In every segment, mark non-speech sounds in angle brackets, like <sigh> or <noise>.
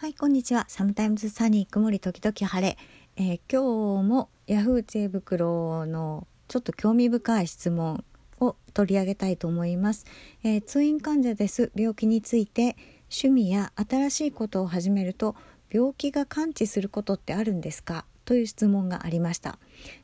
はい、こんにちは。サムタイムズサニー曇り時々晴れ。えー、今日もヤフー知恵袋のちょっと興味深い質問を取り上げたいと思います。えー、通院患者です。病気について趣味や新しいことを始めると病気が完治することってあるんですか？という質問がありました。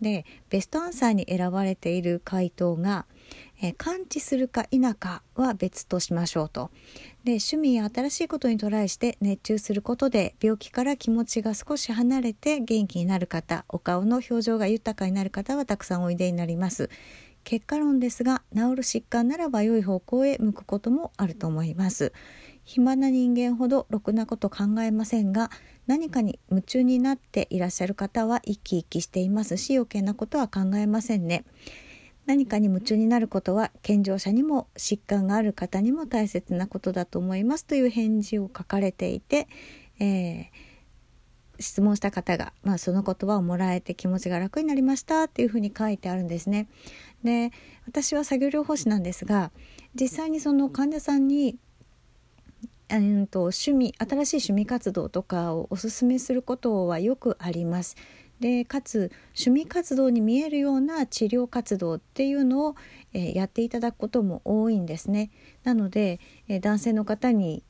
で、ベストアンサーに選ばれている回答が、えー、完治するか否かは別としましょうと。で趣味や新しいことにトライして熱中することで病気から気持ちが少し離れて元気になる方お顔の表情が豊かになる方はたくさんおいでになります結果論ですが治る疾患ならば良い方向へ向くこともあると思います暇な人間ほどろくなこと考えませんが何かに夢中になっていらっしゃる方は生き生きしていますし余計なことは考えませんね。何かに夢中になることは健常者にも疾患がある方にも大切なことだと思います。という返事を書かれていて、えー、質問した方が、まあ、その言葉をもらえて気持ちが楽になりました。っていうふうに書いてあるんですね。で私は作業療法士なんですが実際にその患者さんにうんと趣味新しい趣味活動とかをおすすめすることはよくあります。でかつ趣味活動に見えるような治療活動っていうのを、えー、やっていただくことも多いんですね。なので、えー、男性の方に、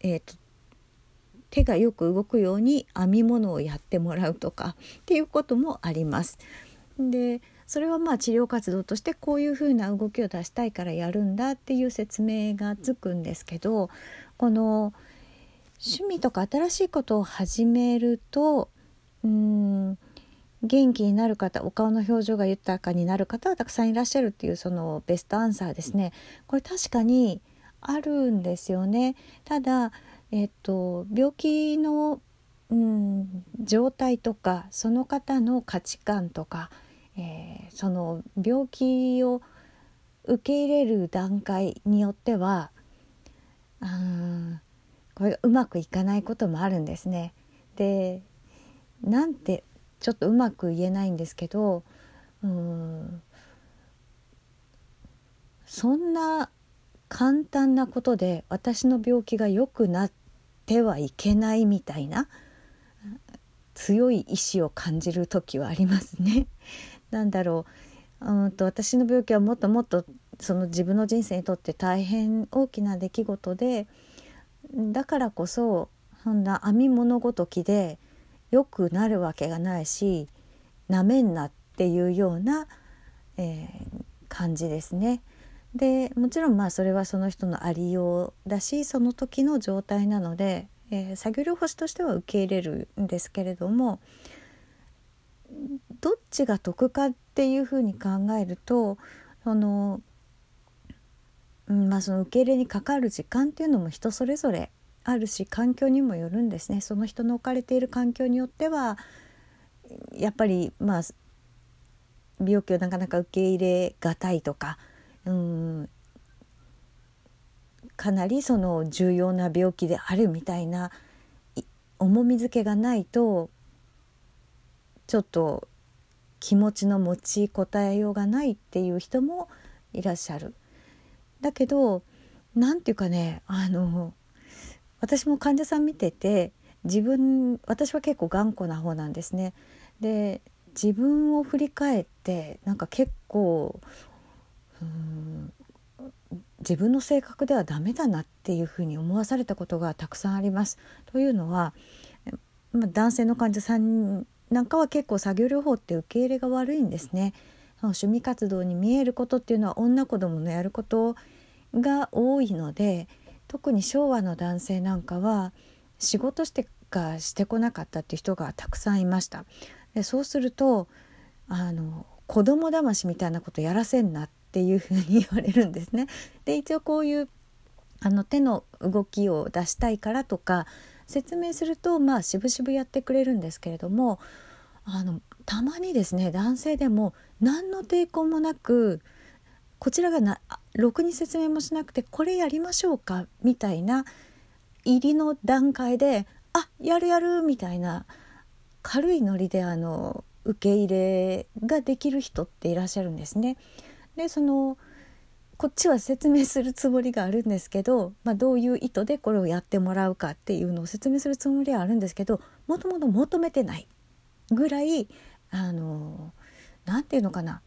えーと、手がよく動くように編み物をやってもらうとかっていうこともあります。でそれはまあ治療活動としてこういうふうな動きを出したいからやるんだっていう説明がつくんですけどこの趣味とか新しいことを始めるとうん元気になる方お顔の表情が豊かになる方はたくさんいらっしゃるっていうそのベストアンサーですね。これ確かにあるんですよね。ただえっと病気の、うん、状態とかその方の価値観とか、えー、その病気を受け入れる段階によってはうんこれがうまくいかないこともあるんですね。でなんてちょっとうまく言えないんですけどうんそんな簡単なことで私の病気が良くなってはいけないみたいな強い意志を感じる時はありますね。なんだろううんと私の病気はもっともっとその自分の人生にとって大変大きな出来事でだからこそそんな編み物ごときで良くなるわけがないしなめんなっていうような、えー、感じですね。でもちろんまあそれはその人のありようだしその時の状態なので、えー、作業療法士としては受け入れるんですけれどもどっちが得かっていうふうに考えるとその、うんまあ、その受け入れにかかる時間っていうのも人それぞれあるし環境にもよるんですねその人の置かれている環境によってはやっぱりまあ病気をなかなか受け入れがたいとかうんかなりその重要な病気であるみたいな重みづけがないとちょっと気持ちの持ちこたえようがないっていう人もいらっしゃる。だけど何て言うかねあの私も患者さん見てて自分私は結構頑固な方なんですね。で自分を振り返ってなんか結構うん自分の性格ではダメだなっていうふうに思わされたことがたくさんあります。というのは、まあ、男性の患者さんなんかは結構作業療法って受け入れが悪いんですね。趣味活動に見えることっていうのは女子供のやることが多いので特に昭和の男性なんかは仕事してかしてこなかったっていう人がたくさんいました。でそうするとあの子供騙しみたいなことやらせんなっていうふうに言われるんですね。で一応こういうあの手の動きを出したいからとか説明するとまあ渋々やってくれるんですけれどもあのたまにですね男性でも何の抵抗もなくこちらがなろくに説明もしなくてこれやりましょうかみたいな入りの段階であやるやるみたいな軽いノリであの受け入れができる人っていらっしゃるんですね。でそのこっちは説明するつもりがあるんですけど、まあ、どういう意図でこれをやってもらうかっていうのを説明するつもりはあるんですけどもともと求めてないぐらいあの何て言うのかな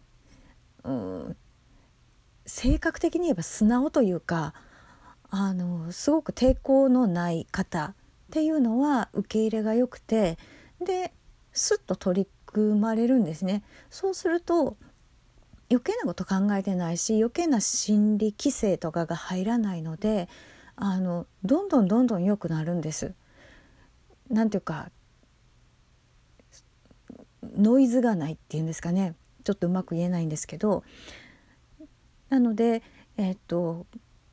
うん性格的に言えば素直というかあのすごく抵抗のない方っていうのは受け入れが良くてですっと取り組まれるんですね。そうすると余計なこと考えてないし余計な心理規制とかが入らないのであのどんどんどんどん良くなるんです。なんていうかノイズがないっていうんですかねちょっとうまく言えないんですけどなので、えっと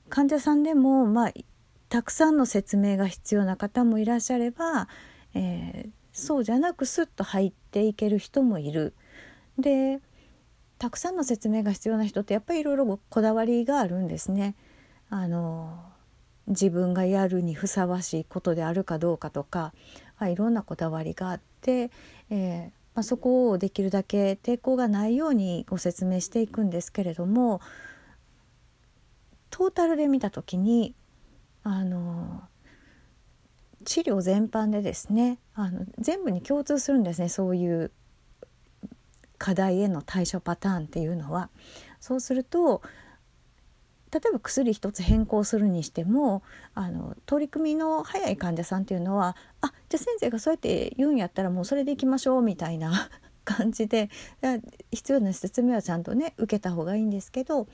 患者さんでも、まあ、たくさんの説明が必要な方もいらっしゃれば、えー、そうじゃなくスッと入っていける人もいる。でたくさんの説明が必要な人ってやっぱりいろいろこだわりがあるんですね。あの自分がやるにふさわしいことであるかどうかとか、まあ、いろんなこだわりがあって、えーまあ、そこをできるだけ抵抗がないようにご説明していくんですけれどもトータルで見た時にあの治療全般でですねあの全部に共通するんですねそういう課題への対処パターンっていうのは。そうすると例えば薬一つ変更するにしてもあの取り組みの早い患者さんっていうのはあじゃあ先生がそうやって言うんやったらもうそれでいきましょうみたいな <laughs> 感じで必要な説明はちゃんとね受けた方がいいんですけど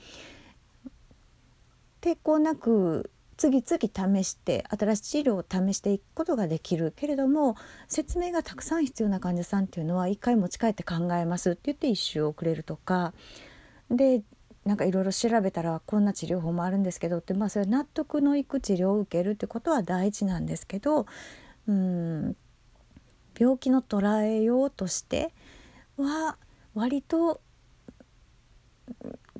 抵抗なく次々試して新しい治療を試していくことができるけれども説明がたくさん必要な患者さんっていうのは一回持ち帰って考えますって言って一周遅れるとか。でなんかいろいろ調べたらこんな治療法もあるんですけどってまあそれ納得のいく治療を受けるってことは大事なんですけどうん病気の捉えようとしては割と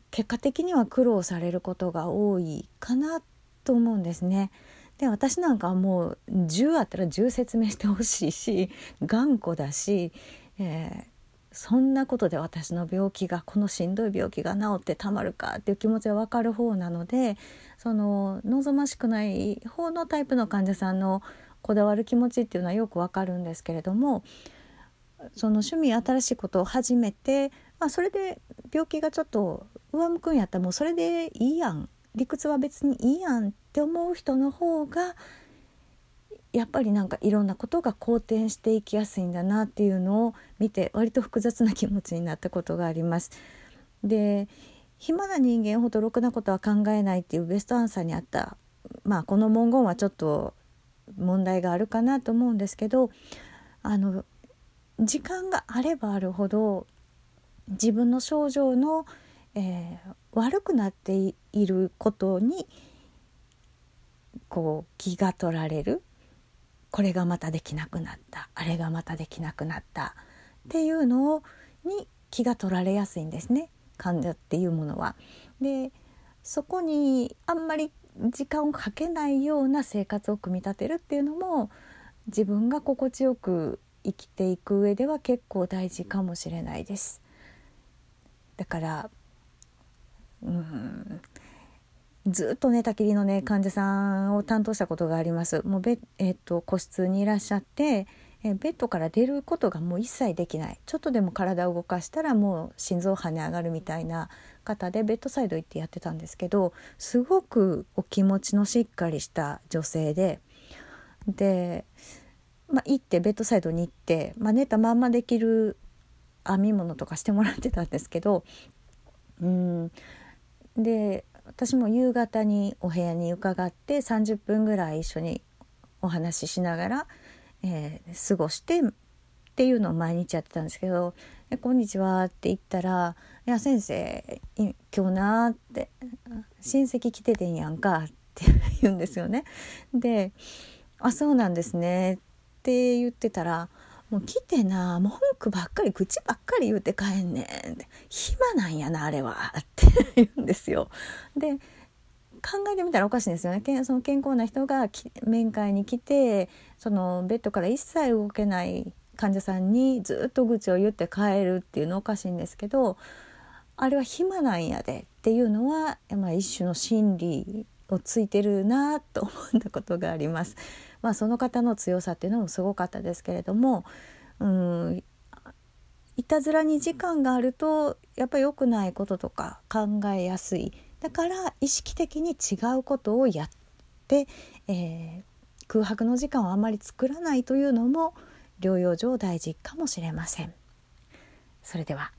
結果的には苦労されることが多いかなと思うんですね。で私なんかはもう10あったら10説明してほしいし頑固だし、えそんなことで私の病気がこのしんどい病気が治ってたまるかっていう気持ちは分かる方なのでその望ましくない方のタイプの患者さんのこだわる気持ちっていうのはよく分かるんですけれどもその趣味新しいことを始めて、まあ、それで病気がちょっと上向くんやったらもうそれでいいやん。理屈は別にいいやんって思う人の方がやっぱりなんかいろんなことが好転していきやすいんだなっていうのを見て割と複雑な気持ちになったことがあります。で暇な人間ほどろくなことは考えないっていうベストアンサーにあったまあこの文言はちょっと問題があるかなと思うんですけどあの時間があればあるほど自分の症状の、えー、悪くなっていることにこう気が取られるこれがまたできなくなったあれがまたできなくなったっていうのをに気が取られやすいんですね患者っていうものは。でそこにあんまり時間をかけないような生活を組み立てるっていうのも自分が心地よく生きていく上では結構大事かもしれないです。だからうんずっと寝たきりのね患者さんを担当したことがあります。もうベえっと個室にいらっしゃってえベッドから出ることがもう一切できないちょっとでも体を動かしたらもう心臓跳ね上がるみたいな方でベッドサイド行ってやってたんですけどすごくお気持ちのしっかりした女性でで、まあ、行ってベッドサイドに行って、まあ、寝たまんまできる編み物とかしてもらってたんですけどうんで私も夕方にお部屋に伺って30分ぐらい一緒にお話ししながら、えー、過ごしてっていうのを毎日やってたんですけど「えこんにちは」って言ったら「いや先生今日な」って「親戚来ててんやんか」って言うんですよね。で「あそうなんですね」って言ってたら「もう来てな文句ばっかり口ばっかり言うて帰んねん」って暇なんやなあれは」って言うんですよ。で考えてみたらおかしいんですよねけその健康な人が面会に来てそのベッドから一切動けない患者さんにずっと愚痴を言って帰るっていうのおかしいんですけどあれは暇なんやでっていうのは、まあ、一種の心理をついてるなと思ったことがあります。まあ、その方の強さっていうのもすごかったですけれどもうんいたずらに時間があるとやっぱり良くないこととか考えやすいだから意識的に違うことをやって、えー、空白の時間をあまり作らないというのも療養上大事かもしれません。それでは